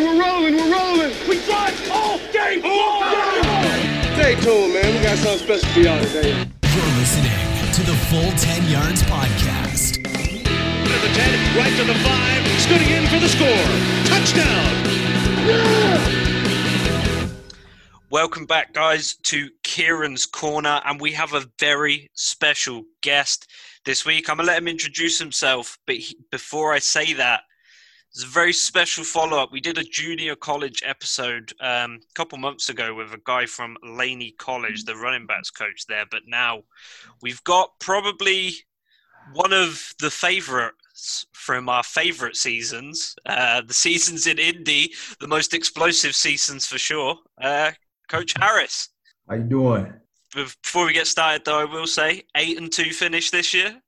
Hey, we're rolling, we're rolling. We drive all game long. Stay tuned, man. We got something special for y'all today. You're listening to the Full 10 Yards Podcast. To the 10, right to the 5, scooting in for the score. Touchdown. Welcome back, guys, to Kieran's Corner, and we have a very special guest this week. I'm going to let him introduce himself, but he, before I say that, there's a very special follow up. We did a junior college episode um, a couple months ago with a guy from Laney College, the running backs coach there, but now we've got probably one of the favorites from our favorite seasons, uh, the seasons in Indy, the most explosive seasons for sure. Uh, Coach Harris. How you doing? Before we get started, though, I will say eight and two finish this year.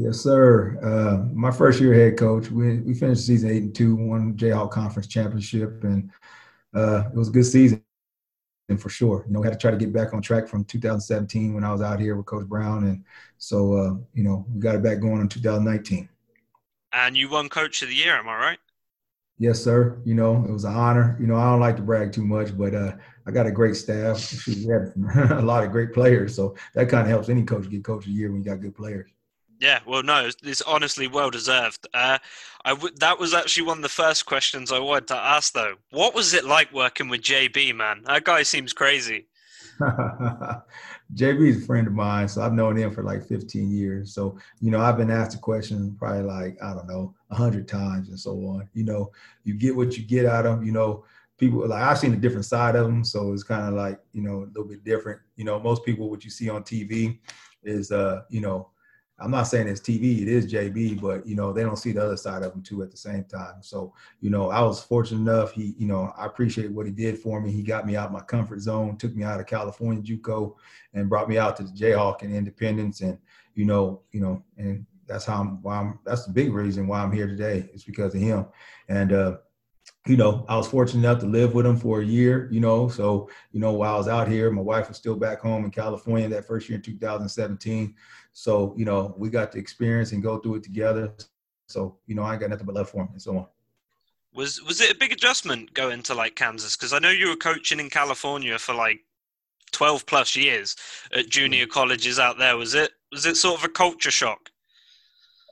Yes, sir. Uh, my first year head coach, we we finished season eight and two, won Jayhawk Conference championship, and uh, it was a good season and for sure. You know, we had to try to get back on track from 2017 when I was out here with Coach Brown, and so uh, you know we got it back going in 2019. And you won Coach of the Year, am I right? Yes, sir. You know, it was an honor. You know, I don't like to brag too much, but uh, I got a great staff. We have a lot of great players, so that kind of helps any coach get Coach of the Year when you got good players. Yeah, well, no, it's honestly well deserved. Uh, I w- that was actually one of the first questions I wanted to ask, though. What was it like working with JB, man? That guy seems crazy. JB is a friend of mine, so I've known him for like 15 years. So, you know, I've been asked a question probably like, I don't know, 100 times and so on. You know, you get what you get out of them. You know, people like I've seen a different side of them. So it's kind of like, you know, a little bit different. You know, most people, what you see on TV is, uh, you know, I'm not saying it's TV, it is JB, but you know, they don't see the other side of him too at the same time. So, you know, I was fortunate enough. He, you know, I appreciate what he did for me. He got me out of my comfort zone, took me out of California JUCO and brought me out to the Jayhawk and Independence. And, you know, you know, and that's how I'm why I'm that's the big reason why I'm here today. It's because of him. And uh you know, I was fortunate enough to live with him for a year, you know. So, you know, while I was out here, my wife was still back home in California that first year in 2017. So, you know, we got to experience and go through it together. So, you know, I got nothing but love for him and so on. Was was it a big adjustment going to like Kansas? Because I know you were coaching in California for like 12 plus years at junior mm. colleges out there. Was it was it sort of a culture shock?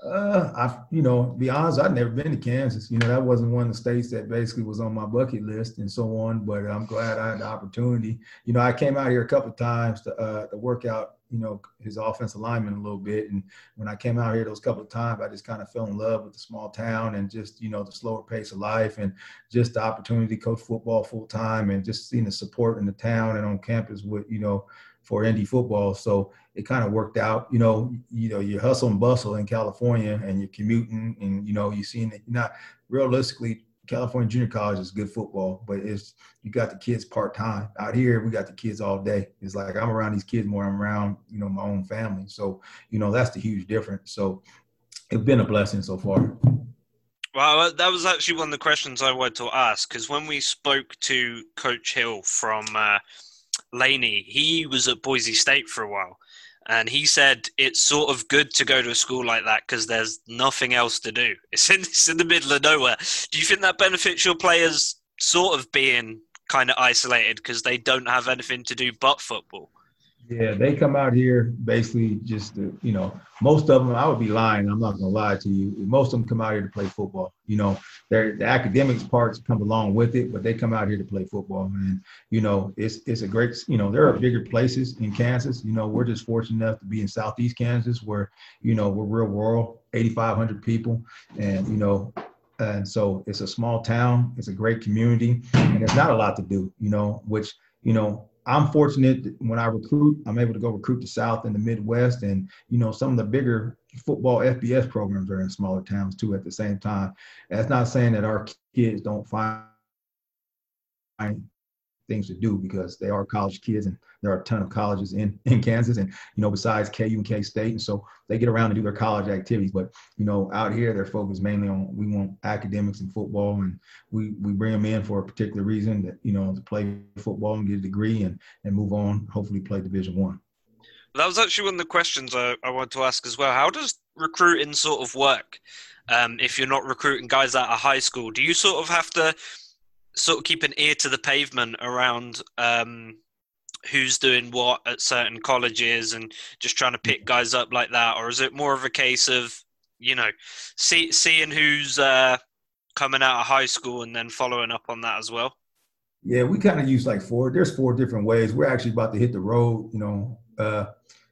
Uh, I, you know, be honest, I've never been to Kansas. You know, that wasn't one of the states that basically was on my bucket list and so on. But I'm glad I had the opportunity. You know, I came out here a couple of times to uh, to work out. You know, his offensive lineman a little bit. And when I came out here those couple of times, I just kind of fell in love with the small town and just you know the slower pace of life and just the opportunity to coach football full time and just seeing the support in the town and on campus with you know for indie football. So it kind of worked out. You know, you know, you hustle and bustle in California, and you're commuting, and you know, you're seeing it. Not realistically, California junior college is good football, but it's you got the kids part time. Out here, we got the kids all day. It's like I'm around these kids more. I'm around you know my own family. So you know that's the huge difference. So it's been a blessing so far. Well, that was actually one of the questions I wanted to ask because when we spoke to Coach Hill from uh, Laney, he was at Boise State for a while, and he said it's sort of good to go to a school like that because there's nothing else to do. It's in, it's in the middle of nowhere. Do you think that benefits your players sort of being kind of isolated because they don't have anything to do but football? Yeah, they come out here basically just to, you know, most of them, I would be lying. I'm not to lie to you. Most of them come out here to play football. You know, the academics parts come along with it, but they come out here to play football. And, you know, it's, it's a great, you know, there are bigger places in Kansas. You know, we're just fortunate enough to be in Southeast Kansas where, you know, we're real rural, 8,500 people. And, you know, and so it's a small town, it's a great community, and there's not a lot to do, you know, which, you know, I'm fortunate when I recruit, I'm able to go recruit the South and the Midwest, and you know some of the bigger football FBS programs are in smaller towns too. At the same time, that's not saying that our kids don't find things to do because they are college kids and there are a ton of colleges in, in Kansas and, you know, besides KU and K State. And so they get around to do their college activities. But, you know, out here, they're focused mainly on, we want academics and football. And we, we bring them in for a particular reason that, you know, to play football and get a degree and, and move on, hopefully play Division One. That was actually one of the questions I, I wanted to ask as well. How does recruiting sort of work um, if you're not recruiting guys out of high school? Do you sort of have to sort of keep an ear to the pavement around um, who's doing what at certain colleges and just trying to pick mm-hmm. guys up like that, or is it more of a case of you know see, seeing who's uh, coming out of high school and then following up on that as well? Yeah, we kind of use like four. There's four different ways. We're actually about to hit the road, you know, uh,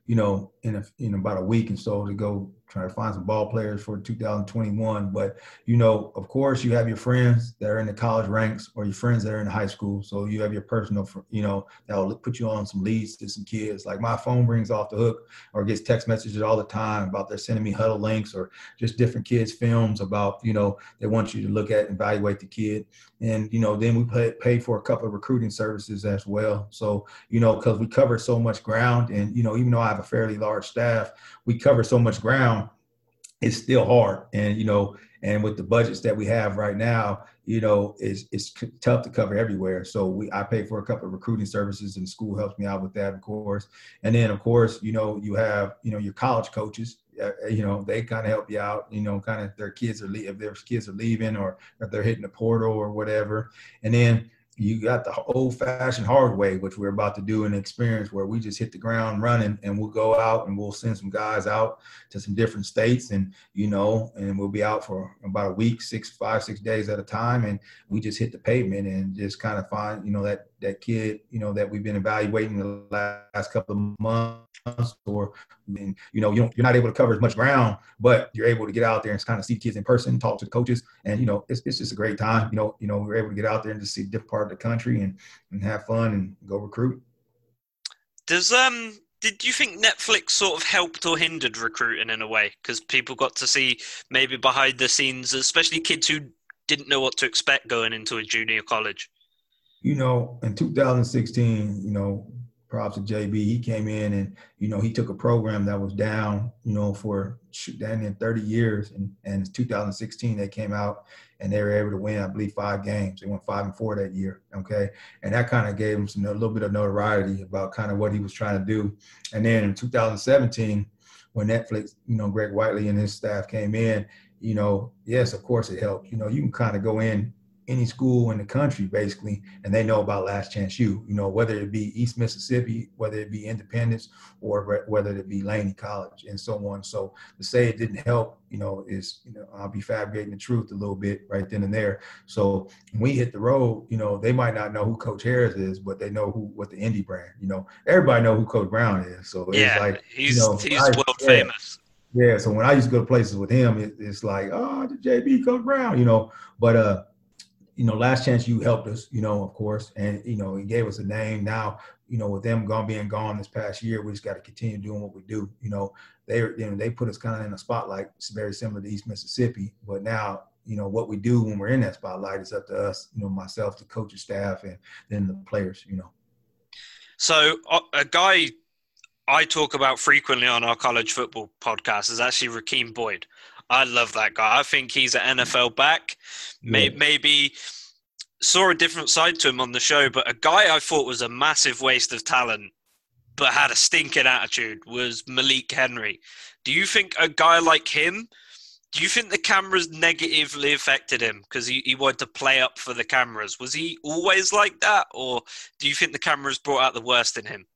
you know, in a, in about a week and so to go trying to find some ball players for 2021. But you know, of course, you have your friends that are in the college ranks or your friends that are in high school. So you have your personal, you know, that will put you on some leads to some kids. Like my phone rings off the hook or gets text messages all the time about they're sending me Hudl links or just different kids' films about, you know, they want you to look at and evaluate the kid. And you know, then we pay, pay for a couple of recruiting services as well. So you know, because we cover so much ground, and you know, even though I have a fairly large staff, we cover so much ground it's still hard. And, you know, and with the budgets that we have right now, you know, it's, it's tough to cover everywhere. So we, I pay for a couple of recruiting services and school helps me out with that, of course. And then of course, you know, you have, you know, your college coaches, uh, you know, they kind of help you out, you know, kind of their kids are, if their kids are leaving or if they're hitting the portal or whatever. And then, you got the old fashioned hard way, which we're about to do an experience where we just hit the ground running and we'll go out and we'll send some guys out to some different states and, you know, and we'll be out for about a week, six, five, six days at a time. And we just hit the pavement and just kind of find, you know, that, that kid, you know, that we've been evaluating the last couple of months or, and, you know, you don't, you're not able to cover as much ground, but you're able to get out there and kind of see kids in person, talk to the coaches. And, you know, it's, it's just a great time. You know, you know, we're able to get out there and just see different part of the country and, and have fun and go recruit. Does, um, did you think Netflix sort of helped or hindered recruiting in a way? Because people got to see maybe behind the scenes, especially kids who didn't know what to expect going into a junior college you know, in 2016, you know, props to JB, he came in and, you know, he took a program that was down, you know, for down in 30 years. And, and in 2016, they came out and they were able to win, I believe, five games. They went five and four that year. Okay. And that kind of gave him some, a little bit of notoriety about kind of what he was trying to do. And then in 2017, when Netflix, you know, Greg Whiteley and his staff came in, you know, yes, of course it helped. You know, you can kind of go in any school in the country basically and they know about last chance u. You know whether it be east mississippi whether it be independence or whether it be laney college and so on. So to say it didn't help you know is you know i'll be fabricating the truth a little bit right then and there. So when we hit the road you know they might not know who coach harris is but they know who what the indie brand you know. Everybody know who coach brown is so it's yeah, like he's, you know, he's I, world yeah, famous. Yeah so when i used to go to places with him it, it's like oh the jb coach brown you know. But uh you know, last chance U helped us, you know, of course, and you know, he gave us a name. Now, you know, with them gone being gone this past year, we just got to continue doing what we do. You know, they you know they put us kind of in a spotlight. It's very similar to East Mississippi, but now you know what we do when we're in that spotlight is up to us. You know, myself, the coaching staff, and then the players. You know. So uh, a guy I talk about frequently on our college football podcast is actually Rakeem Boyd. I love that guy. I think he's an NFL back. Yeah. Maybe saw a different side to him on the show, but a guy I thought was a massive waste of talent, but had a stinking attitude was Malik Henry. Do you think a guy like him? Do you think the cameras negatively affected him because he, he wanted to play up for the cameras? Was he always like that, or do you think the cameras brought out the worst in him?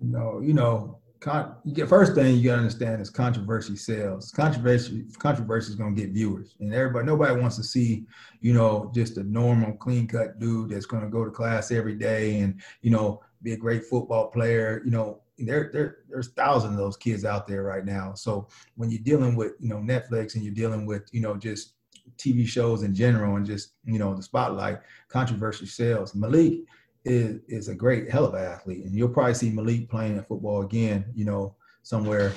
No, you know, con- first thing you gotta understand is controversy sells. Controversy controversy is gonna get viewers, and everybody nobody wants to see you know just a normal clean cut dude that's gonna go to class every day and you know be a great football player. You know there, there there's thousands of those kids out there right now. So when you're dealing with you know Netflix and you're dealing with you know just TV shows in general and just you know the spotlight, controversy sells. Malik is is a great hell of an athlete, and you'll probably see Malik playing football again, you know, somewhere.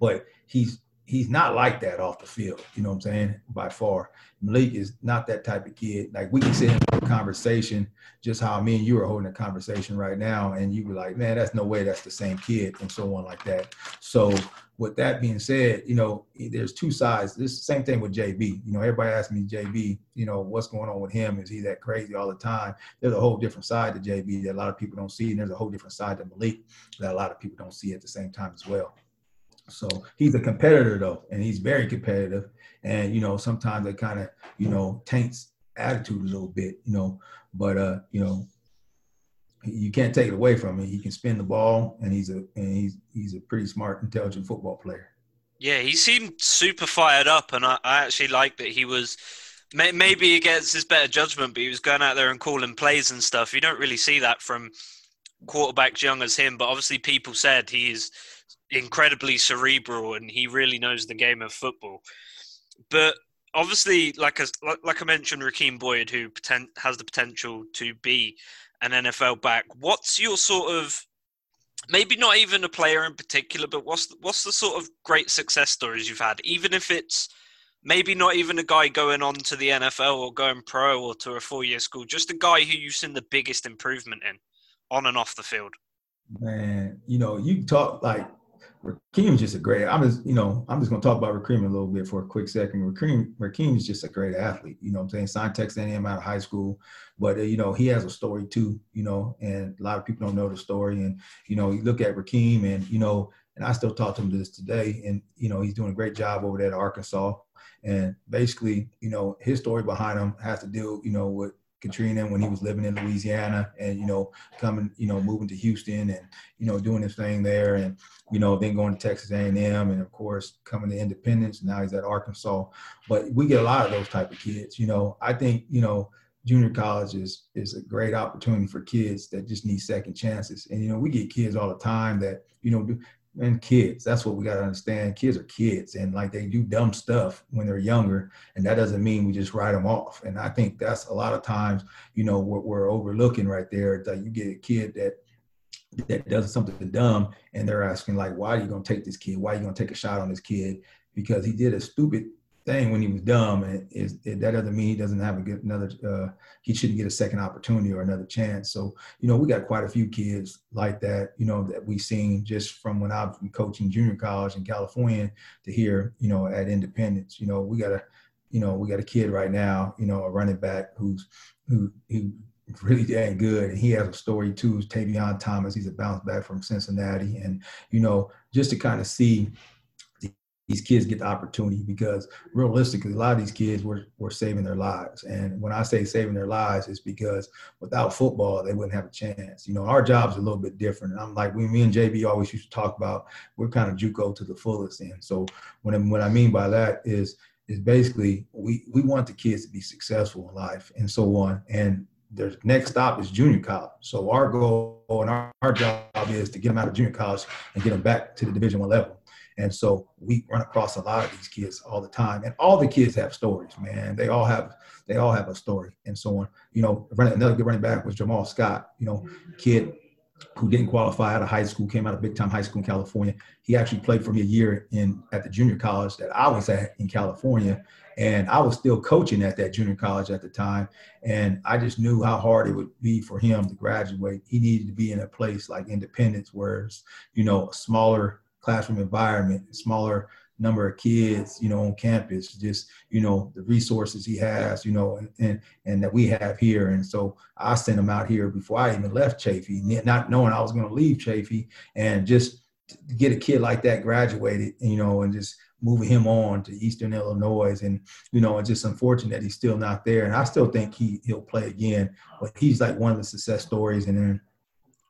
But he's he's not like that off the field. You know what I'm saying? By far, Malik is not that type of kid. Like we can sit in a conversation, just how me and you are holding a conversation right now, and you be like, "Man, that's no way. That's the same kid," and so on like that. So with that being said, you know, there's two sides. This same thing with JB. You know, everybody asks me, JB, you know, what's going on with him? Is he that crazy all the time? There's a whole different side to JB that a lot of people don't see, and there's a whole different side to Malik that a lot of people don't see at the same time as well. So he's a competitor though, and he's very competitive. And you know, sometimes it kind of, you know, taints attitude a little bit, you know. But uh, you know, you can't take it away from him. He can spin the ball, and he's a and he's he's a pretty smart, intelligent football player. Yeah, he seemed super fired up, and I, I actually like that he was. Maybe against his better judgment, but he was going out there and calling plays and stuff. You don't really see that from quarterbacks young as him, but obviously people said he is incredibly cerebral and he really knows the game of football. But obviously, like as like I mentioned, Rakeem Boyd, who has the potential to be an NFL back. What's your sort of maybe not even a player in particular, but what's the, what's the sort of great success stories you've had, even if it's maybe not even a guy going on to the NFL or going pro or to a four year school, just a guy who you've seen the biggest improvement in on and off the field. Man, you know, you talk like Rakeem's just a great. I'm just, you know, I'm just gonna talk about Rakeem a little bit for a quick second. Rakeem, Rakeem is just a great athlete. You know, I'm saying signed Texas A&M out of high school, but uh, you know he has a story too. You know, and a lot of people don't know the story. And you know, you look at Rakeem, and you know, and I still talk to him this today, and you know, he's doing a great job over there at Arkansas. And basically, you know, his story behind him has to deal, you know, with Katrina when he was living in Louisiana and, you know, coming, you know, moving to Houston and, you know, doing his thing there and, you know, then going to Texas A&M and of course coming to Independence. Now he's at Arkansas. But we get a lot of those type of kids, you know, I think, you know, junior college is, is a great opportunity for kids that just need second chances. And, you know, we get kids all the time that, you know, and kids. That's what we got to understand. Kids are kids and like they do dumb stuff when they're younger and that doesn't mean we just write them off. And i think that's a lot of times you know what we're overlooking right there it's like you get a kid that that does something dumb and they're asking like why are you going to take this kid? Why are you going to take a shot on this kid? Because he did a stupid thing when he was dumb, and it, it, that doesn't mean he doesn't have a good another. Uh, he shouldn't get a second opportunity or another chance. So you know, we got quite a few kids like that. You know, that we've seen just from when I've been coaching junior college in California to here. You know, at Independence. You know, we got a, you know, we got a kid right now. You know, a running back who's who who really dang good. And he has a story too. Tavion Thomas. He's a bounce back from Cincinnati. And, you know, just to kind of see these kids get the opportunity because realistically, a lot of these kids were, were saving their lives. And when I say saving their lives, it's because without football, they wouldn't have a chance. You know, our job's a little bit different. And I'm like, we, me and JB always used to talk about, we're kind of JUCO to the fullest. And so what I, what I mean by that is, is basically we, we want the kids to be successful in life and so on. And their next stop is junior college. So our goal and our, our job is to get them out of junior college and get them back to the division one level. And so we run across a lot of these kids all the time, and all the kids have stories, man. They all have they all have a story, and so on. You know, running, another good running back was Jamal Scott. You know, kid who didn't qualify out of high school, came out of big time high school in California. He actually played for me a year in at the junior college that I was at in California. And I was still coaching at that junior college at the time. And I just knew how hard it would be for him to graduate. He needed to be in a place like Independence, where it's, you know, a smaller classroom environment, smaller number of kids, you know, on campus, just, you know, the resources he has, you know, and, and, and that we have here. And so I sent him out here before I even left Chaffey, not knowing I was going to leave Chaffey and just get a kid like that graduated, you know, and just moving him on to Eastern Illinois. And, you know, it's just unfortunate that he's still not there. And I still think he, he'll play again, but he's like one of the success stories. And then,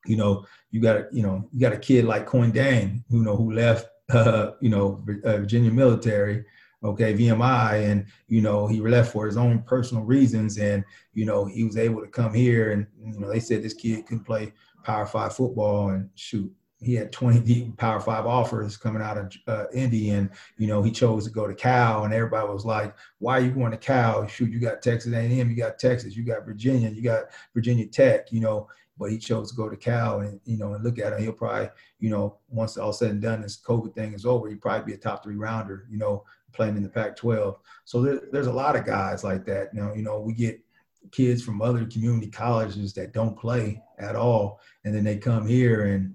you know, you got you know, you got a kid like Kuony Deng, you know, who left, uh, you know, uh, Virginia military, okay, VMI, and you know, he left for his own personal reasons, and you know, he was able to come here, and you know, they said this kid could play Power Five football, and shoot, he had 20 Power Five offers coming out of uh, Indy, and you know he chose to go to Cal, and everybody was like, "Why are you going to Cal? Shoot, you got Texas A&M, you got Texas, you got Virginia, you got Virginia Tech, you know." But he chose to go to Cal and you know and look at him. He'll probably you know once all said and done, this COVID thing is over, he'd probably be a top three rounder. You know, playing in the Pac-12. So there, there's a lot of guys like that. Now you know we get kids from other community colleges that don't play at all, and then they come here and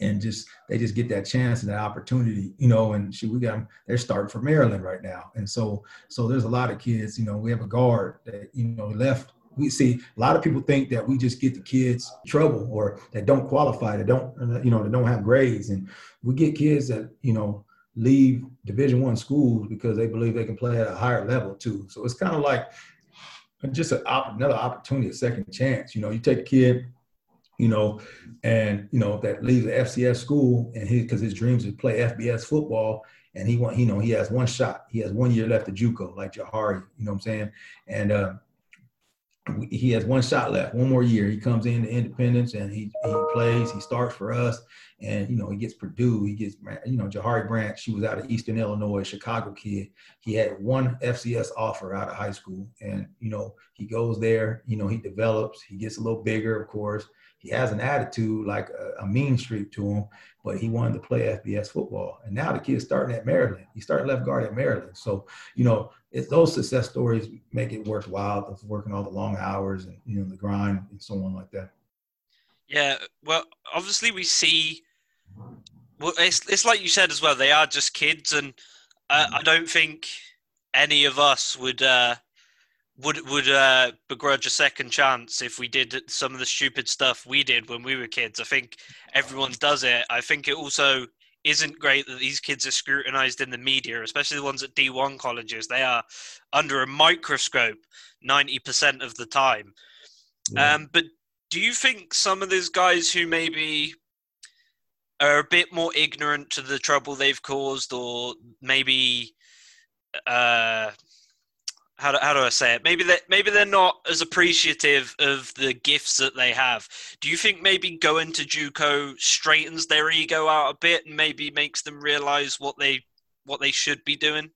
and just they just get that chance and that opportunity, you know. And shoot, we got them. They're starting for Maryland right now, and so so there's a lot of kids. You know, we have a guard that you know left we see a lot of people think that we just get the kids trouble or that don't qualify, that don't, you know, that don't have grades. And we get kids that, you know, leave division one schools because they believe they can play at a higher level too. So it's kind of like, just another opportunity, a second chance. You know, you take a kid, you know, and you know that leaves the FCS school, and he because his dreams is to play FBS football, and he want, you know, he has one shot, he has one year left at JUCO, like Johari. You know what I'm saying? And uh, he has one shot left, one more year. He comes into Independence and he he plays. He starts for us, and you know he gets Purdue. He gets you know Johari Branch. She was out of Eastern Illinois, Chicago kid. He had one FCS offer out of high school, and you know he goes there. You know he develops. He gets a little bigger, of course. He has an attitude like a, a mean streak to him, but he wanted to play FBS football. And now the kid's starting at Maryland. He started left guard at Maryland. So you know it's those success stories make it worthwhile of working all the long hours and you know the grind and so on like that. Yeah, well, obviously we see. Well, it's it's like you said as well. They are just kids, and uh, I don't think any of us would uh, would would uh, begrudge a second chance if we did some of the stupid stuff we did when we were kids. I think everyone does it. I think it also isn't great that these kids are scrutinized in the media, especially the ones at D1 colleges. They are under a microscope 90% of the time. Yeah. Um, but do you think some of these guys who maybe are a bit more ignorant to the trouble they've caused, or maybe uh, how do, how do I say it? Maybe they maybe they're not as appreciative of the gifts that they have. Do you think maybe going to JUCO straightens their ego out a bit and maybe makes them realize what they what they should be doing?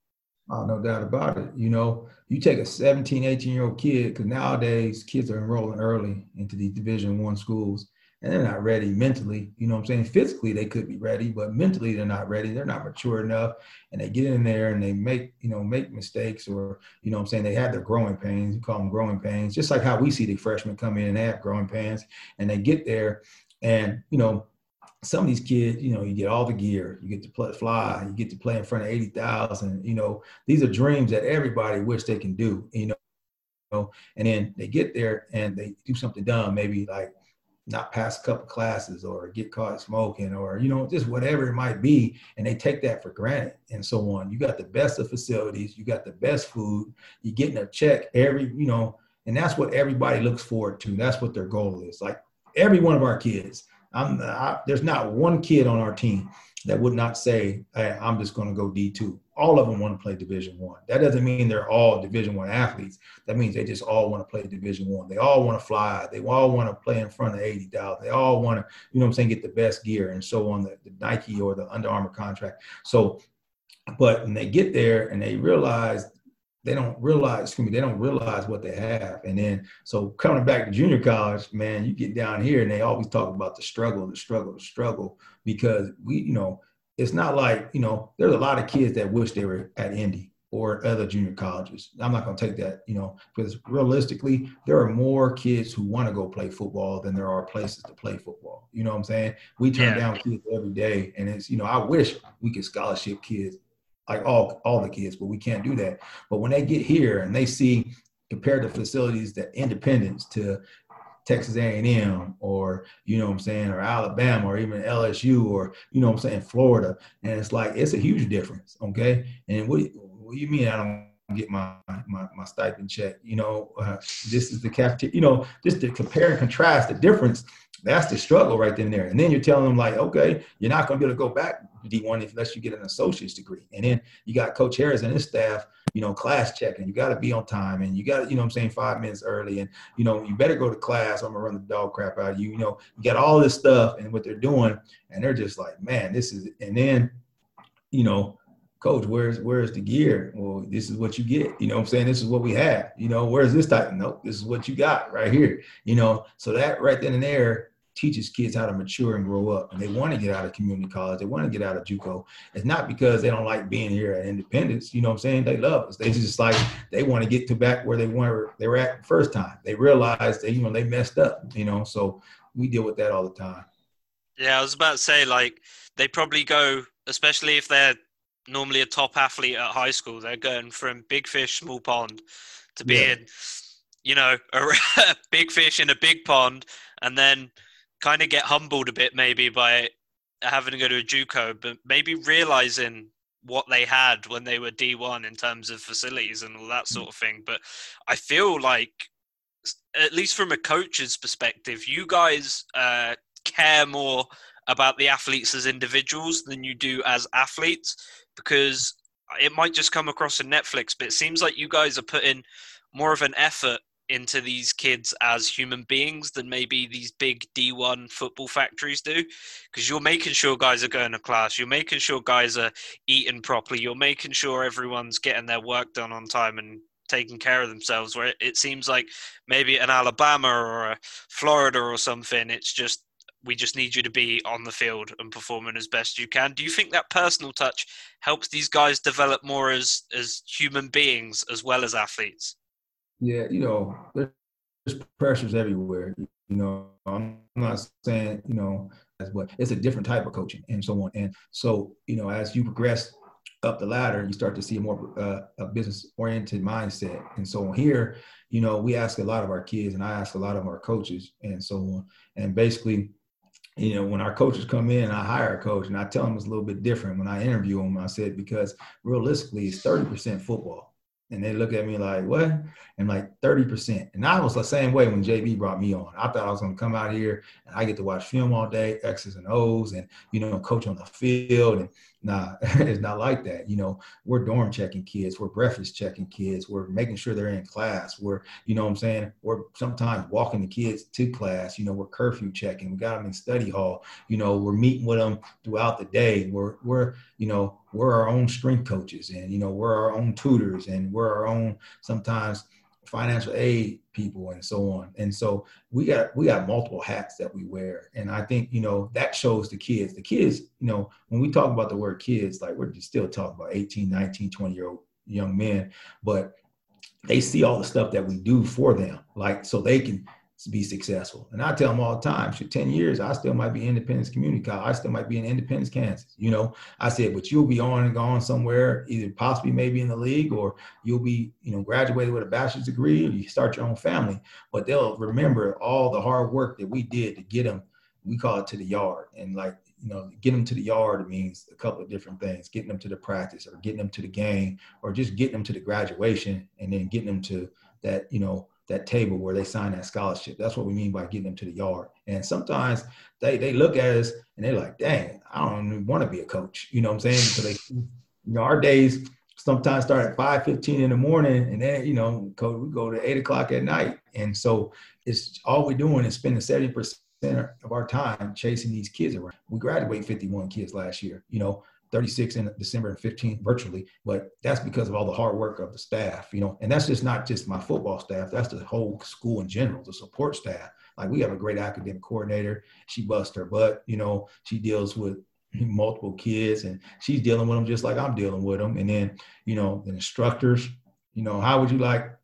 Oh, no doubt about it. You know, you take a 17, 18 year old kid, because nowadays kids are enrolling early into these Division One schools and they're not ready mentally. You know what I'm saying? Physically, they could be ready, but mentally, they're not ready. They're not mature enough, and they get in there and they make you know make mistakes, or you know what I'm saying they have their growing pains. You call them growing pains, just like how we see the freshmen come in and have growing pains, and they get there, and you know. Some of these kids, you know, you get all the gear, you get to play, fly, you get to play in front of 80,000. You know, these are dreams that everybody wish they can do, you know, and then they get there and they do something dumb, maybe like not pass a couple classes or get caught smoking or you know just whatever it might be and they take that for granted and so on. You got the best of facilities you got the best food you're getting a check every you know and that's what everybody looks forward to. That's what their goal is. Like every one of our kids i'm I, there's not one kid on our team that would not say hey, i'm just going to go d2 all of them want to play Division One. That doesn't mean they're all Division One athletes. That means they just all want to play Division One. They all want to fly. They all want to play in front of eighty thousand. They all want to, you know, I'm saying, get the best gear and so on the, the Nike or the Under Armour contract. So, but when they get there and they realize they don't realize, excuse me, they don't realize what they have. And then, so coming back to junior college, man, you get down here and they always talk about the struggle, the struggle, the struggle, because we, you know, it's not like you know there's a lot of kids that wish they were at Indy or other junior colleges. I'm not going to take that, you know, because realistically, there are more kids who want to go play football than there are places to play football. You know what I'm saying? We turn yeah. down kids every day, and it's you know I wish we could scholarship kids like all all the kids, but we can't do that. But when they get here and they see compared to facilities that independence to Texas A&M or, you know what I'm saying, or Alabama or even LSU or, you know what I'm saying, Florida. And it's like, it's a huge difference. Okay. And what, what do you mean I don't get my, my, my stipend check? You know, uh, this is the cafeteria, you know, just to compare and contrast the difference. That's the struggle right then and there. And then you're telling them like, okay, you're not going to be able to go back to D1 unless you get an associate's degree. And then you got Coach Harris and his staff you know, class checking. You got to be on time and you got to, you know I'm saying, five minutes early. And, you know, you better go to class. I'm to run the dog crap out of you. You know, you got all this stuff and what they're doing. And they're just like, man, this is, and then, you know, coach, where's, where's the gear? Well, this is what you get. You know I'm saying? This is what we have. You know, where's this type? Nope, this is what you got right here. You know, so that right then and there, teaches kids how to mature and grow up. And they want to get out of community college. They want to get out of JUCO. It's not because they don't like being here at Independence. You know what I'm saying? They love us. They just like they want to get to back where they were they were at the first time. They realized that you know they messed up. You know, so we deal with that all the time. Yeah, I was about to say like they probably go, especially if they're normally a top athlete at high school. They're going from big fish, small pond to being, yeah. you know, a big fish in a big pond, and then kind of get humbled a bit maybe by having to go to a JUCO, but maybe realizing what they had when they were D1 in terms of facilities and all that sort of thing. But I feel like, at least from a coach's perspective, you guys uh, care more about the athletes as individuals than you do as athletes because it might just come across in Netflix, but it seems like you guys are putting more of an effort into these kids as human beings than maybe these big D1 football factories do. Because you're making sure guys are going to class, you're making sure guys are eating properly, you're making sure everyone's getting their work done on time and taking care of themselves. Where it seems like maybe an Alabama or a Florida or something, it's just we just need you to be on the field and performing as best you can. Do you think that personal touch helps these guys develop more as as human beings as well as athletes? Yeah, you know, there's pressures everywhere. You know, I'm not saying, you know, but it's a different type of coaching and so on. And so, you know, as you progress up the ladder, you start to see a more uh, a business oriented mindset. And so on here, you know, we ask a lot of our kids, and I ask a lot of our coaches, and so on. And basically, you know, when our coaches come in, I hire a coach, and I tell them it's a little bit different when I interview them. I said because realistically, it's thirty percent football and they look at me like, what? And like 30%. And I was the same way when JB brought me on. I thought I was going to come out here and I get to watch film all day, X's and O's, and, you know, coach on the field and Nah, it's not like that. You know, we're dorm checking kids, we're breakfast checking kids, we're making sure they're in class. We're, you know what I'm saying? We're sometimes walking the kids to class, you know, we're curfew checking, we got them in study hall, you know, we're meeting with them throughout the day. We're we're, you know, we're our own strength coaches and you know, we're our own tutors and we're our own sometimes financial aid people and so on. And so we got we got multiple hats that we wear. And I think, you know, that shows the kids. The kids, you know, when we talk about the word kids, like we're still talking about 18, 19, 20 year old young men, but they see all the stuff that we do for them. Like so they can be successful. And I tell them all the time, for 10 years, I still might be Independence Community College. I still might be in Independence, Kansas. You know, I said, but you'll be on and gone somewhere, either possibly maybe in the league or you'll be, you know, graduated with a bachelor's degree or you start your own family. But they'll remember all the hard work that we did to get them, we call it to the yard. And like, you know, get them to the yard means a couple of different things, getting them to the practice or getting them to the game or just getting them to the graduation and then getting them to that, you know, that table where they sign that scholarship. That's what we mean by getting them to the yard. And sometimes they they look at us and they're like, dang, I don't want to be a coach. You know what I'm saying? So they, you know, our days sometimes start at 5 15 in the morning and then, you know, coach, we go to eight o'clock at night. And so it's all we're doing is spending 70% of our time chasing these kids around. We graduated 51 kids last year, you know, 36 in December and 15 virtually, but that's because of all the hard work of the staff, you know, and that's just not just my football staff, that's the whole school in general, the support staff. Like we have a great academic coordinator. She busts her butt, you know, she deals with multiple kids and she's dealing with them just like I'm dealing with them. And then, you know, the instructors, you know, how would you like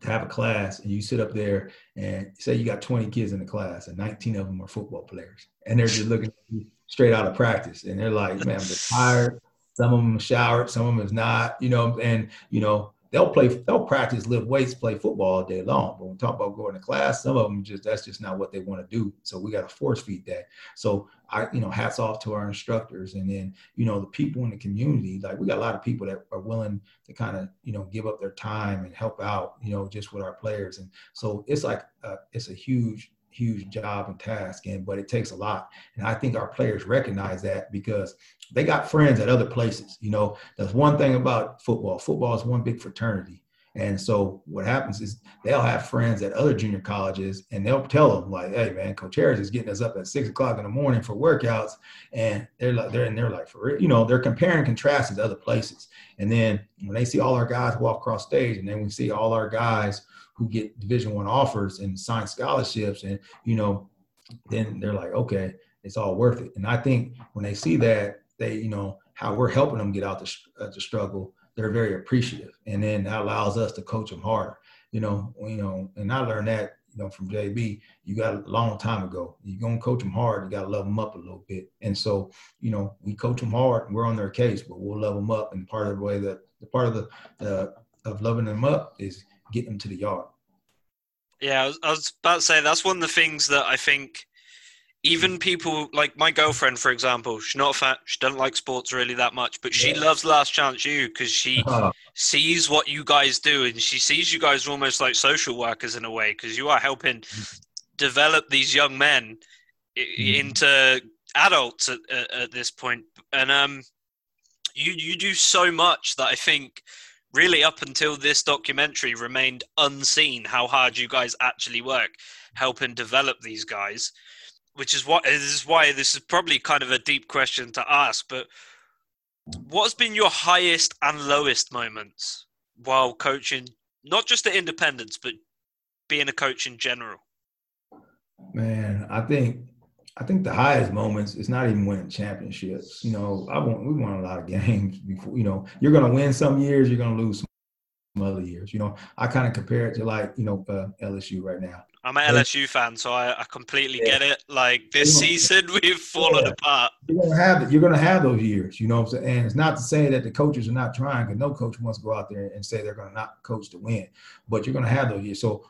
to have a class and you sit up there and say you got 20 kids in the class and 19 of them are football players and they're just looking straight out of practice. And they're like, man, I'm tired. Some of them showered, some of them is not, you know, and, you know, they'll play, they'll practice, lift weights, play football all day long. But when we talk about going to class, some of them just, that's just not what they want to do. So we got to force feed that. So I, you know, hats off to our instructors. And then, you know, the people in the community, like we got a lot of people that are willing to kind of, you know, give up their time and help out, you know, just with our players. And so it's like, uh, it's a huge, huge job and task and but it takes a lot. And i think our players recognize that because they got friends at other places you know? That's one thing about football. Football is one big fraternity. And so what happens is they'll have friends at other junior colleges and they'll tell them like, hey man, Coach Harris is getting us up at six o'clock in the morning for workouts. And they're like, they're and they're like, for real, you know, they're comparing contrasting to other places. And then when they see all our guys walk across stage and then we see all our guys who get division one offers and sign scholarships and you know then they're like okay it's all worth it. And i think when they see that they you know how we're helping them get out the, uh, the struggle they're very appreciative. And then that allows us to coach them harder you know you know and i learned that you know from jb you got a long time ago. You're going to coach them hard you got to love them up a little bit. And so you know we coach them hard we're on their case but we'll love them up. And part of the way that the part of the, the of loving them up is get them to the yard. Yeah, I was, I was about to say that's one of the things that I think even people like my girlfriend, for example, she's not a fan. She doesn't like sports really that much, but she yeah. loves Last Chance U because she uh-huh. sees what you guys do, and she sees you guys almost like social workers in a way because you are helping develop these young men mm-hmm. into adults at, at, at, this point. And um, you you do so much that I think really up until this documentary remained unseen how hard you guys actually work helping develop these guys which is what is why this is probably kind of a deep question to ask. But what's been your highest and lowest moments while coaching, not just at Independence, but being a coach in general? Man, I think I think the highest moments is not even winning championships. You know, I won we won a lot of games before. You know, you're gonna win some years, you're gonna lose some other years. You know, I kind of compare it to like you know uh, LSU right now. I'm an LSU fan, so I, I completely yeah. get it. Like this season, we've fallen yeah. apart. You're gonna have it. You're gonna have those years, you know. What I'm saying? And it's not to say that the coaches are not trying, because no coach wants to go out there and say they're gonna not coach to win. But you're gonna have those years. So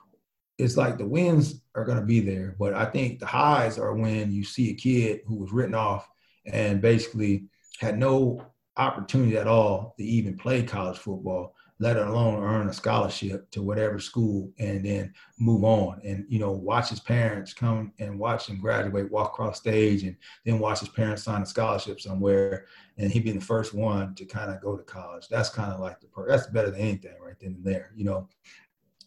it's like the wins are gonna be there, but I think the highs are when you see a kid who was written off and basically had no opportunity at all to even play college football let alone earn a scholarship to whatever school and then move on. And you know watch his parents come and watch him graduate walk across stage and then watch his parents sign a scholarship somewhere and he'd be the first one to kind of go to college. That's kind of like the that's better than anything right then and there you know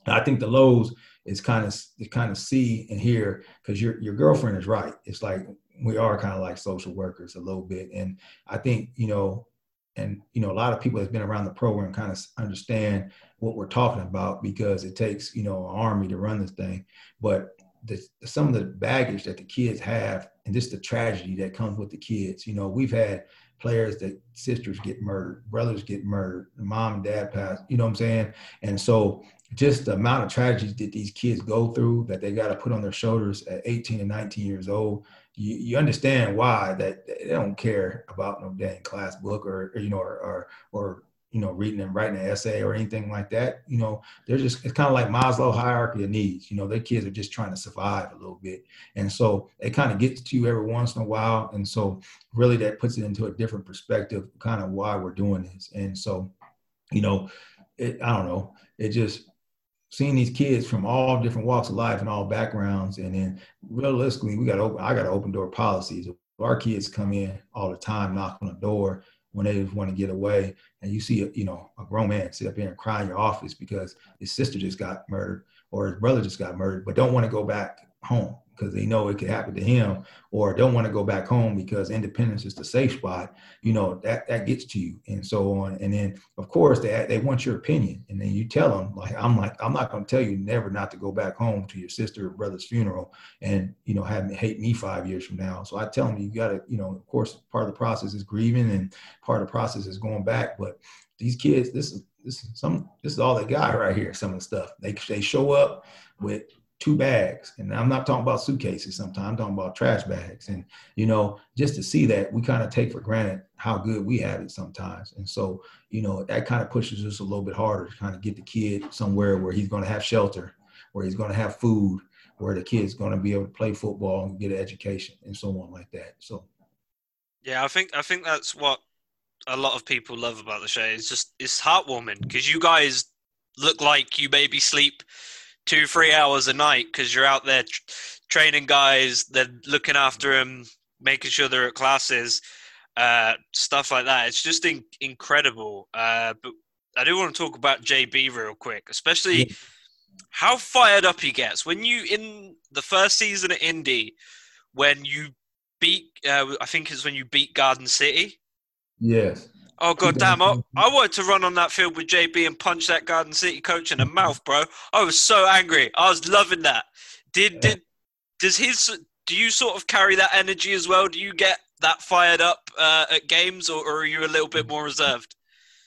i think the lows is kind of kind of see and hear because your your girlfriend is right. It's like we are kind of like social workers a little bit. And i think you know and you know a lot of people that's been around the program kind of understand what we're talking about because it takes you know an army to run this thing. But the, some of the baggage that the kids have and just the tragedy that comes with the kids you know we've had players that sisters get murdered brothers get murdered mom and dad pass you know what i'm saying? And so just the amount of tragedies that these kids go through that they got to put on their shoulders at 18 and 19 years old you, you understand why that they don't care about no dang class book or, or you know or, or, or you know reading and writing an essay or anything like that you know they're just it's kind of like maslow hierarchy of needs you know their kids are just trying to survive a little bit. And so it kind of gets to you every once in a while and so really that puts it into a different perspective kind of why we're doing this. And so you know it, i don't know it just seeing these kids from all different walks of life and all backgrounds, and then realistically, we got open. I got open door policies. Our kids come in all the time, knock on the door when they want to get away, and you see, you know, a grown man sit up here and cry in your office because his sister just got murdered or his brother just got murdered, but don't want to go back home because they know it could happen to him or don't want to go back home because independence is the safe spot you know that that gets to you and so on. And then of course they they want your opinion and then you tell them like i'm like i'm not going to tell you never not to go back home to your sister or brother's funeral and you know have me hate me five years from now. So i tell them you got to you know of course part of the process is grieving and part of the process is going back but these kids this is this is some this is all they got right here some of the stuff. They they show up with two bags. And I'm not talking about suitcases sometimes, I'm talking about trash bags. And, you know, just to see that we kind of take for granted how good we have it sometimes. And so, you know, that kind of pushes us a little bit harder to kind of get the kid somewhere where he's going to have shelter, where he's going to have food, where the kid's going to be able to play football and get an education and so on like that. So, yeah, I think I think that's what a lot of people love about the show. It's just it's heartwarming because you guys look like you maybe sleep two, three hours a night because you're out there training guys, then looking after them, making sure they're at classes, uh, stuff like that. It's just in- incredible. Uh, but I do want to talk about JB real quick, especially yeah. how fired up he gets when you in the first season at Indy, when you beat. Uh, I think it's when you beat Garden City. Yes. Oh god damn! I, I wanted to run on that field with JB and punch that Garden City coach in the mouth, bro. I was so angry. I was loving that. Did did does his do you sort of carry that energy as well? Do you get that fired up uh, at games, or, or, are you a little bit more reserved?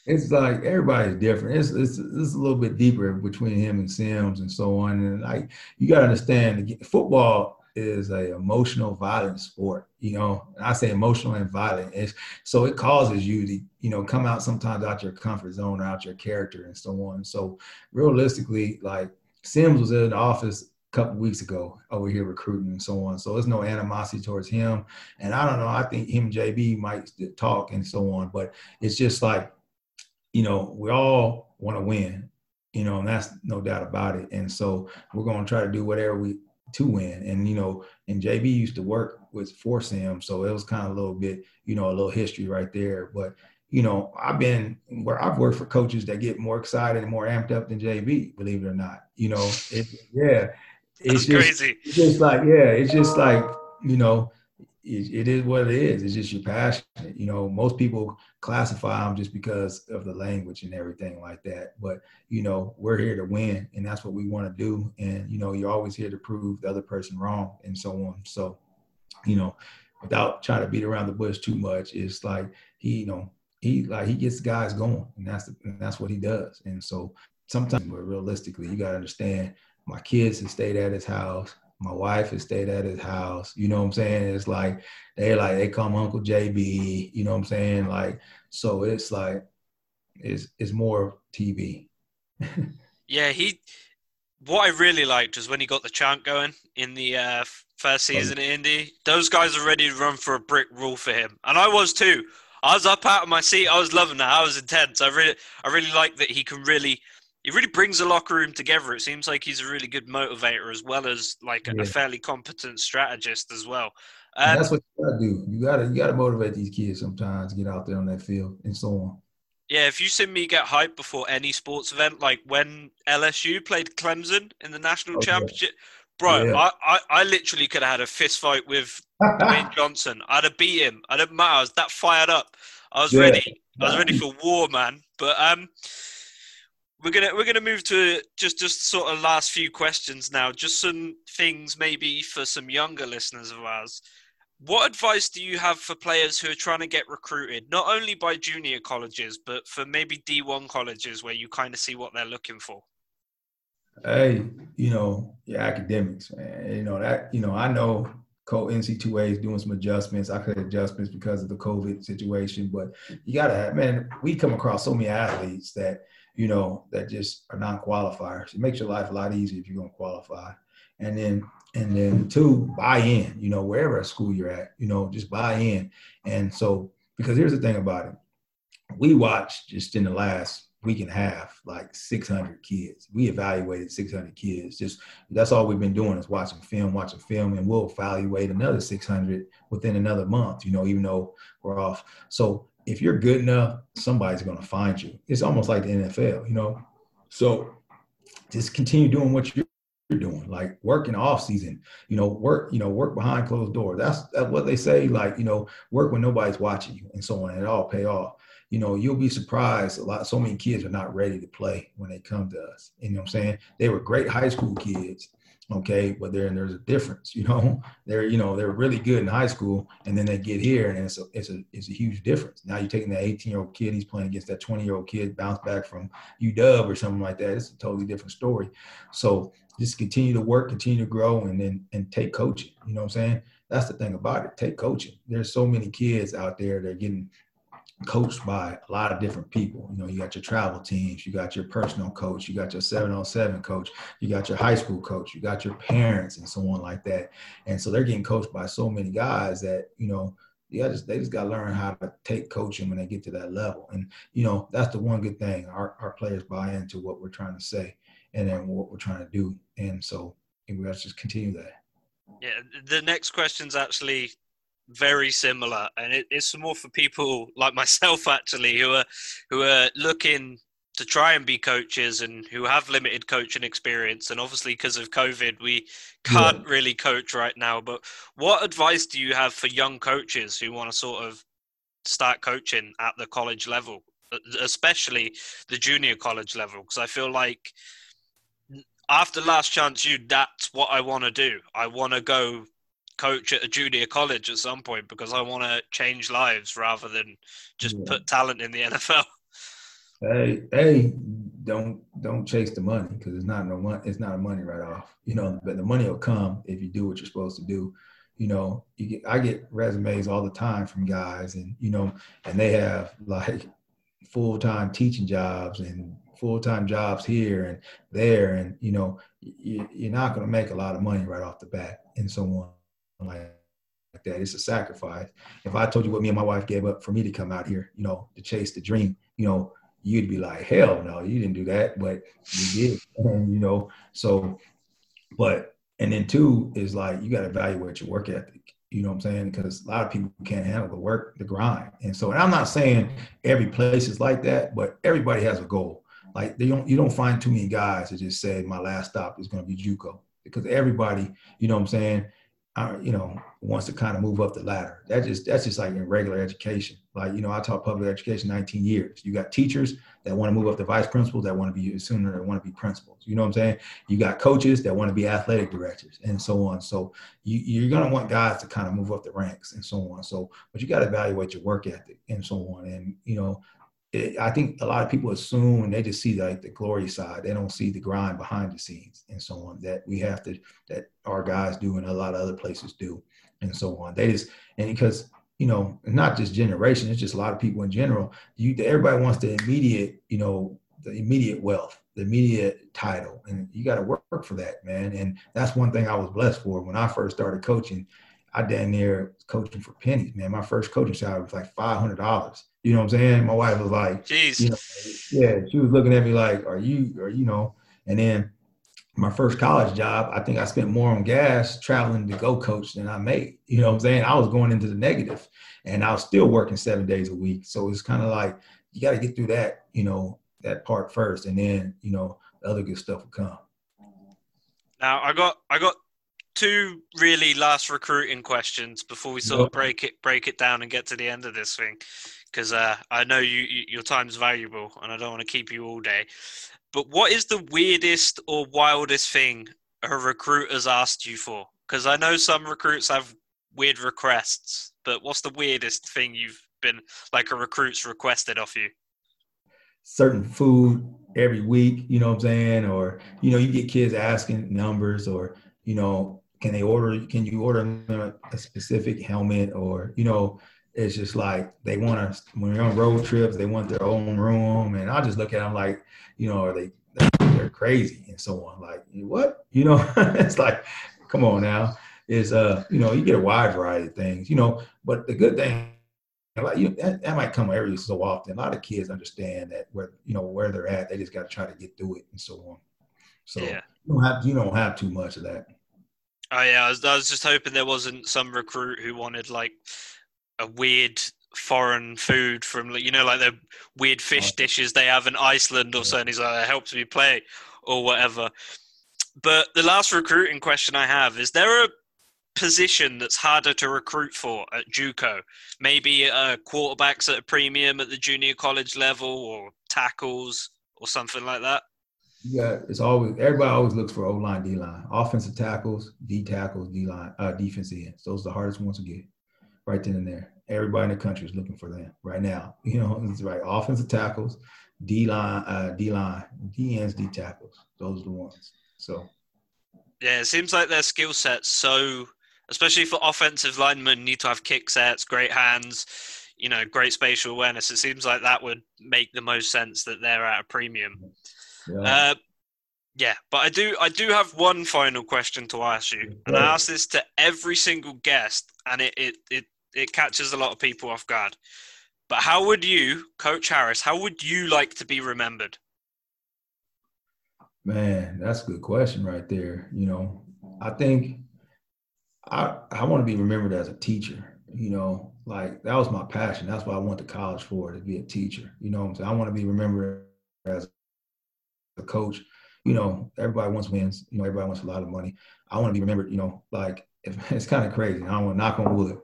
It's like everybody's different. It's, it's it's a little bit deeper between him and Sims and so on. And like you got to understand, football is a emotional violent sport you know and i say emotional and violent it's, so it causes you to you know come out sometimes out your comfort zone out your character and so on so realistically like sims was in the office a couple weeks ago over here recruiting and so on. So there's no animosity towards him. And I don't know, I think him JB might talk and so on, but it's just like, you know, we all want to win, you know, and that's no doubt about it. And so we're going to try to do whatever we to win. And, you know, and JB used to work with Force him. So it was kind of a little bit, you know, a little history right there. But, you know, I've been where I've worked for coaches that get more excited and more amped up than JB, believe it or not. You know, it, yeah, it's just, crazy. It's just like, yeah, it's just like, you know, it, it is what it is. It's just your passion. You know, most people classify them just because of the language and everything like that. But, you know, we're here to win and that's what we want to do. And, you know, you're always here to prove the other person wrong and so on. So, you know, without trying to beat around the bush too much, it's like he, you know, he like he gets guys going, and that's the, and that's what he does. And so sometimes, but realistically, you gotta understand. My kids have stayed at his house. My wife has stayed at his house. You know what I'm saying? It's like they like they call Uncle JB. You know what I'm saying? Like so, it's like it's it's more TV. yeah, he. What I really liked was when he got the chant going in the uh, first oh. season oh. at Indy. Those guys are ready to run for a brick rule for him, and I was too. I was up out of my seat. I was loving that. I was intense. I really, I really like that he can really, he really brings the locker room together. It seems like he's a really good motivator as well as like yeah. a fairly competent strategist as well. Um, that's what you gotta do. You gotta, you gotta motivate these kids sometimes. Get out there on that field and so on. Yeah, if you see me get hyped before any sports event, like when LSU played Clemson in the national okay. championship, bro, yeah. I, I, I literally could have had a fist fight with Dwayne Johnson. I'd have beat him. I didn't matter. I was that fired up. I was yeah. ready. I was ready for war, man. But um, we're gonna we're gonna move to just just sort of last few questions now. Just some things maybe for some younger listeners of ours. What advice do you have for players who are trying to get recruited, not only by junior colleges, but for maybe D1 colleges where you kind of see what they're looking for? Hey, you know, your academics, man. You know that. You know, I know co NCAA is doing some adjustments. I could adjustments because of the COVID situation, but you gotta have man. We come across so many athletes that you know that just are non-qualifiers. It makes your life a lot easier if you're gonna qualify. And then and then two, buy in. You know, wherever school you're at, you know, just buy in. And so because here's the thing about it, we watched just in the last week and a half, like 600 kids. We evaluated 600 kids. Just that's all we've been doing is watching film, watching film, and we'll evaluate another 600 within another month. You know, even though we're off. So if you're good enough, somebody's going to find you. It's almost like the NFL, you know. So just continue doing what you're doing like working off season you know work you know work behind closed doors that's, that's what they say like you know work when nobody's watching you and so on it all pay off you know, you'll be surprised. A lot, so many kids are not ready to play when they come to us. You know what I'm saying? They were great high school kids, okay, but there there's a difference. You know, they're you know they're really good in high school, and then they get here, and it's a it's a it's a huge difference. Now you're taking that 18 year old kid, he's playing against that 20 year old kid, bounce back from UW or something like that. It's a totally different story. So just continue to work, continue to grow, and then and take coaching. You know what I'm saying? That's the thing about it. Take coaching. There's so many kids out there that are getting coached by a lot of different people. You know, you got your travel teams, you got your personal coach, you got your seven on seven coach, you got your high school coach, you got your parents and so on like that. And so they're getting coached by so many guys that, you know, yeah, just they just gotta learn how to take coaching when they get to that level. And you know, that's the one good thing. Our our players buy into what we're trying to say and then what we're trying to do. And so we got to just continue that. Yeah, the next question's actually very similar, and it, it's more for people like myself actually who are who are looking to try and be coaches and who have limited coaching experience. And obviously, because of COVID, we can't yeah. really coach right now. But what advice do you have for young coaches who want to sort of start coaching at the college level, especially the junior college level? Because I feel like after Last Chance U that's what I want to do. I want to go coach at a junior college at some point because I want to change lives rather than just yeah. put talent in the NFL. Hey, hey, don't don't chase the money because it's not no money. It's not a money right off. You know, but the money will come if you do what you're supposed to do. You know, you get I get resumes all the time from guys, and you know, and they have like full time teaching jobs and full-time jobs here and there and you know you, you're not going to make a lot of money right off the bat and so on like that it's a sacrifice if i told you what me and my wife gave up for me to come out here you know to chase the dream you know you'd be like hell no you didn't do that but you did you know so but and then two is like you got to evaluate your work ethic you know what I'm saying? Because a lot of people can't handle the work, the grind. And so, and I'm not saying every place is like that, but everybody has a goal. Like they don't, you don't find too many guys that just say my last stop is going to be JUCO because everybody, you know what I'm saying, uh, you know, wants to kind of move up the ladder. That just that's just like in regular education. Like you know, I taught public education 19 years. You got teachers that want to move up to vice principals, that want to be sooner, that want to be principals. You know what I'm saying? You got coaches that want to be athletic directors, and so on. So you, you're gonna want guys to kind of move up the ranks and so on. So, but you got to evaluate your work ethic and so on. And you know, it, I think a lot of people assume and they just see like the glory side. They don't see the grind behind the scenes and so on that we have to that our guys do and a lot of other places do and so on. They just and because you know not just generation, it's just a lot of people in general. You everybody wants the immediate you know the immediate wealth, the immediate title, and you got to work for that, man. And that's one thing I was blessed for when I first started coaching. I damn near coaching for pennies, man. My first coaching salary was like five hundred dollars you know what I'm saying? My wife was like, Jeez. You know, yeah, she was looking at me like, are you, or you know, and then my first college job, I think I spent more on gas traveling to go coach than I made. You know what I'm saying? I was going into the negative and I was still working seven days a week. So it's kind of like you got to get through that, you know, that part first, and then you know the other good stuff will come. Now I got I got two really last recruiting questions before we sort of break it break it down and get to the end of this thing because uh, I know you, you, your time's valuable and I don't want to keep you all day. But what is the weirdest or wildest thing a recruit has asked you for? Because I know some recruits have weird requests, but what's the weirdest thing you've been like a recruit's requested of you? Certain food every week, you know what I'm saying? Or, you know, you get kids asking numbers or, you know, can they order, can you order them a specific helmet or, you know, it's just like they want to when you're on road trips they want their own room. And i just look at them like you know are they they're crazy and so on. Like what? You know it's like come on now. Is uh you know you get a wide variety of things you know but the good thing like you that, that might come every so often. A lot of kids understand that where you know where they're at they just got to try to get through it and so on. So yeah. you don't have you don't have too much of that oh yeah I was, I was just hoping there wasn't some recruit who wanted like a weird foreign food from you know like the weird fish dishes they have in Iceland or something. He's like, it helps me play or whatever. But the last recruiting question I have is there a position that's harder to recruit for at JUCO? Maybe uh, quarterbacks at a premium at the junior college level or tackles or something like that? Yeah, it's always everybody always looks for O line, D line, offensive tackles, D tackles, D line, uh, defense ends. Those are the hardest ones to get right then and there. Everybody in the country is looking for them right now. You know, it's right. Offensive tackles, D line, uh, D line, D ends, D tackles. Those are the ones. So. Yeah, it seems like their skill sets so, especially for offensive linemen, need to have kick sets, great hands, you know, great spatial awareness. It seems like that would make the most sense that they're at a premium. Yeah. Uh, yeah, but I do I do have one final question to ask you, and I ask this to every single guest, and it it, it it catches a lot of people off guard. But how would you, Coach Harris, how would you like to be remembered? Man, that's a good question right there. You know, I think I I want to be remembered as a teacher. You know, like that was my passion. That's what I went to college for to be a teacher. You know, i want to be remembered as a coach. You know, everybody wants wins. You know, everybody wants a lot of money. I want to be remembered. You know, like if, it's kind of crazy. I want to knock on wood.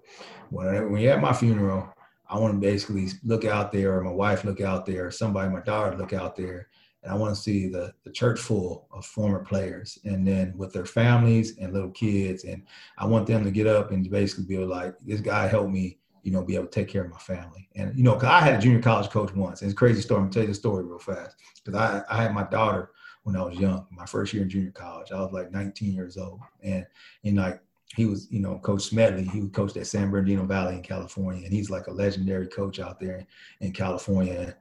When, when you're at my funeral, I want to basically look out there, or my wife look out there, or somebody, my daughter look out there, and I want to see the, the church full of former players, and then with their families and little kids, and I want them to get up and basically be like, this guy helped me, you know, be able to take care of my family, and you know, cause I had a junior college coach once. It's a crazy story. I'm gonna tell you the story real fast, because I I had my daughter when I was young, my first year in junior college. I was like 19 years old, and and like he was, you know, Coach Smedley. He was coached at San Bernardino Valley in California, and he's like a legendary coach out there in California.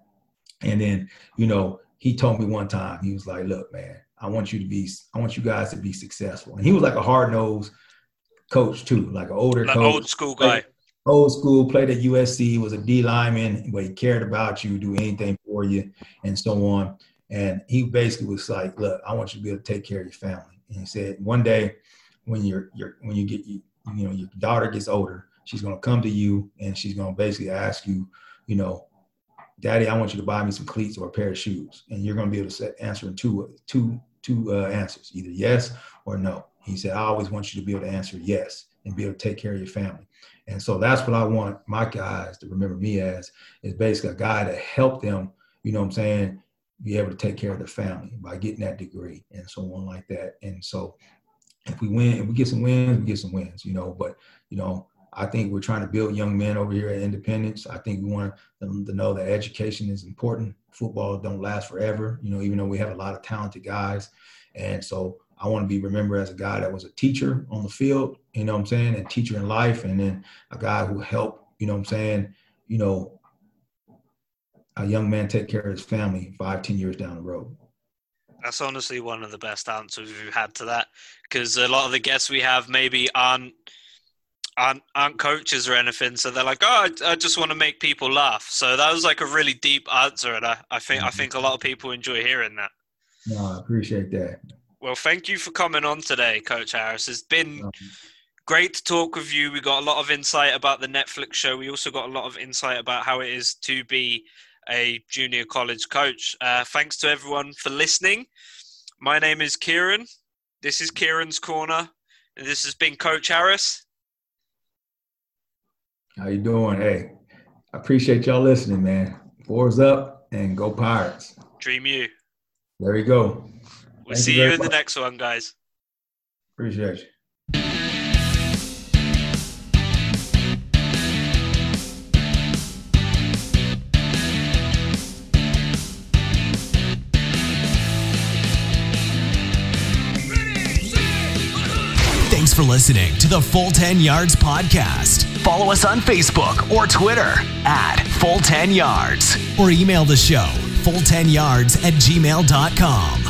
And then, you know, he told me one time, he was like, look, man, I want you to be, I want you guys to be successful. And he was like a hard nosed coach too, like an older Like coach. old school guy. Old school, played at USC, was a D lineman, but he cared about you, do anything for you, and so on. And he basically was like, look, I want you to be able to take care of your family. And he said, one day when you're, you're when you get, you, you know, your daughter gets older, she's to come to you and she's to basically ask you, you know, daddy, I want you to buy me some cleats or a pair of shoes. And you're to be able to set, answer in two, two, two uh, answers, either yes or no. He said, I always want you to be able to answer yes and be able to take care of your family. And so that's what I want my guys to remember me as is basically a guy to help them, you know what I'm saying, be able to take care of their family by getting that degree and so on like that. And so if we win, if we get some wins, we get some wins, you know, but you know, I think we're trying to build young men over here at Independence. I think we want them to know that education is important. Football don't last forever, you know, even though we have a lot of talented guys. And so I want to be remembered as a guy that was a teacher on the field, you know what I'm saying, and teacher in life, and then a guy who helped, you know what I'm saying, you know, a young man take care of his family five, ten years down the road. That's honestly one of the best answers we've had to that because a lot of the guests we have maybe aren't aren't, aren't coaches or anything, so they're like, "Oh, I, I just want to make people laugh." So that was like a really deep answer, and I, I think I mm-hmm. think a lot of people enjoy hearing that. No, I appreciate that. Well, thank you for coming on today, Coach Harris. It's been great to talk with you. We got a lot of insight about the Netflix show. We also got a lot of insight about how it is to be a junior college coach. Uh, thanks to everyone for listening. My name is Kieran. This is Kieran's Corner, and this has been Coach Harris. How you doing? Hey, I appreciate y'all listening, man. Fours up and go Pirates. Dream you. There you go. We'll Thank see you you very in the next one, guys. Appreciate you. Thanks for listening to the Full 10 Yards Podcast. Follow us on Facebook or Twitter at Full 10 Yards or email the show full10yards at gmail.com.